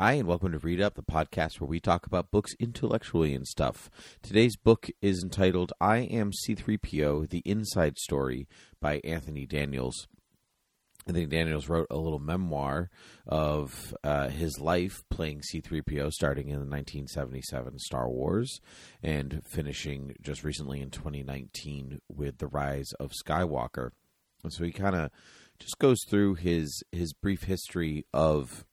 Hi, and welcome to Read Up, the podcast where we talk about books intellectually and stuff. Today's book is entitled I Am C3PO The Inside Story by Anthony Daniels. Anthony Daniels wrote a little memoir of uh, his life playing C3PO starting in the 1977 Star Wars and finishing just recently in 2019 with The Rise of Skywalker. And so he kind of just goes through his his brief history of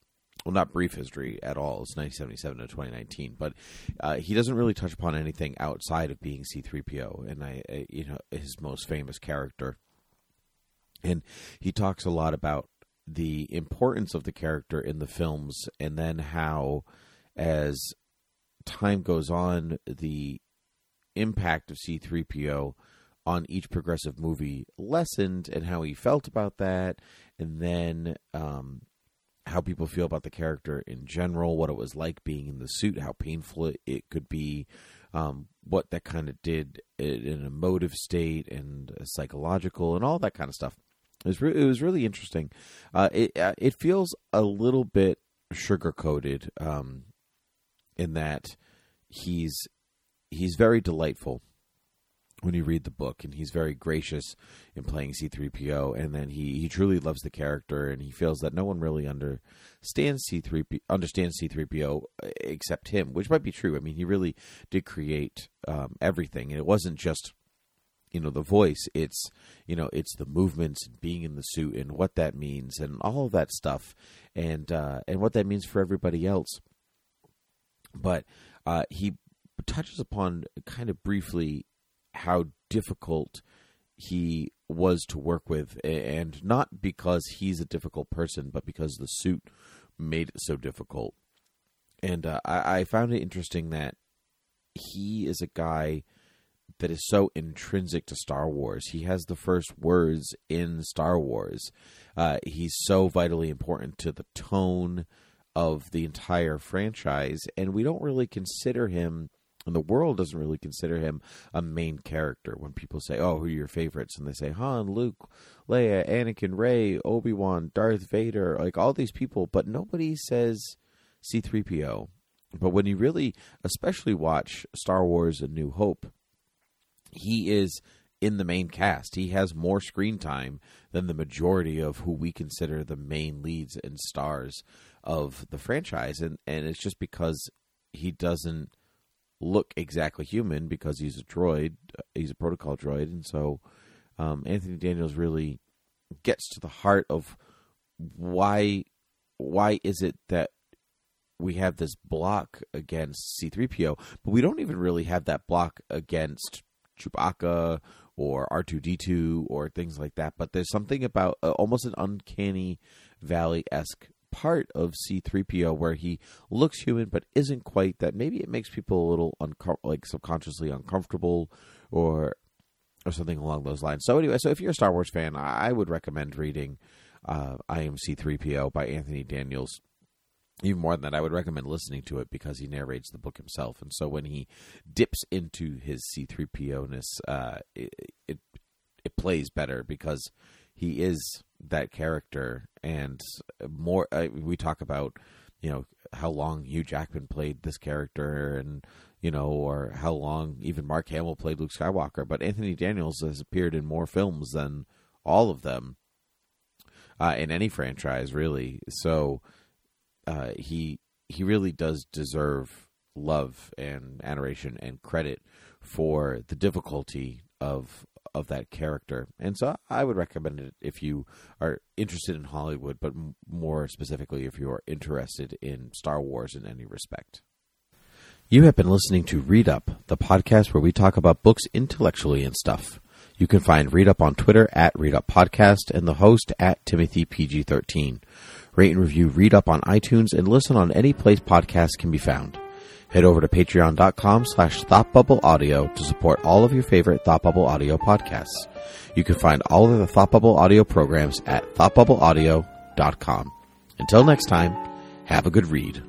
well, not brief history at all. It's 1977 to 2019, but uh, he doesn't really touch upon anything outside of being C-3PO, and I, I, you know, his most famous character. And he talks a lot about the importance of the character in the films, and then how, as time goes on, the impact of C-3PO on each progressive movie lessened, and how he felt about that, and then. Um, how people feel about the character in general, what it was like being in the suit, how painful it, it could be, um, what that kind of did in an emotive state and psychological and all that kind of stuff. It was, re- it was really interesting. Uh, it uh, it feels a little bit sugar coated um, in that he's he's very delightful when you read the book and he's very gracious in playing C3PO and then he, he truly loves the character and he feels that no one really understands C3P understands C3PO except him which might be true. I mean he really did create um, everything and it wasn't just you know the voice it's you know it's the movements and being in the suit and what that means and all of that stuff and uh, and what that means for everybody else. But uh, he touches upon kind of briefly how difficult he was to work with, and not because he's a difficult person, but because the suit made it so difficult. And uh, I, I found it interesting that he is a guy that is so intrinsic to Star Wars. He has the first words in Star Wars. Uh, he's so vitally important to the tone of the entire franchise, and we don't really consider him and the world doesn't really consider him a main character. When people say, "Oh, who are your favorites?" and they say Han, Luke, Leia, Anakin, Rey, Obi Wan, Darth Vader, like all these people, but nobody says C-3PO. But when you really, especially watch Star Wars: A New Hope, he is in the main cast. He has more screen time than the majority of who we consider the main leads and stars of the franchise, and and it's just because he doesn't look exactly human because he's a droid, uh, he's a protocol droid, and so um, Anthony Daniels really gets to the heart of why why is it that we have this block against C3PO, but we don't even really have that block against Chewbacca or R2D2 or things like that. But there's something about uh, almost an uncanny valley esque part of C3PO where he looks human but isn't quite that maybe it makes people a little like subconsciously uncomfortable or or something along those lines. So anyway, so if you're a Star Wars fan, I would recommend reading uh, I Am C3PO by Anthony Daniels. Even more than that, I would recommend listening to it because he narrates the book himself, and so when he dips into his C3PO ness, uh, it, it it plays better because he is that character. And more uh, we talk about you know how long Hugh Jackman played this character and you know or how long even Mark Hamill played Luke Skywalker. But Anthony Daniels has appeared in more films than all of them uh, in any franchise really. So uh, he he really does deserve love and adoration and credit for the difficulty of of that character. And so I would recommend it if you are interested in Hollywood, but more specifically if you are interested in Star Wars in any respect. You have been listening to Read Up, the podcast where we talk about books intellectually and stuff. You can find Read Up on Twitter at Read Up Podcast and the host at Timothy PG13. Rate and review Read Up on iTunes and listen on any place podcasts can be found. Head over to patreon.com slash thoughtbubbleaudio to support all of your favorite Thought Bubble Audio podcasts. You can find all of the Thought Bubble Audio programs at thoughtbubbleaudio.com. Until next time, have a good read.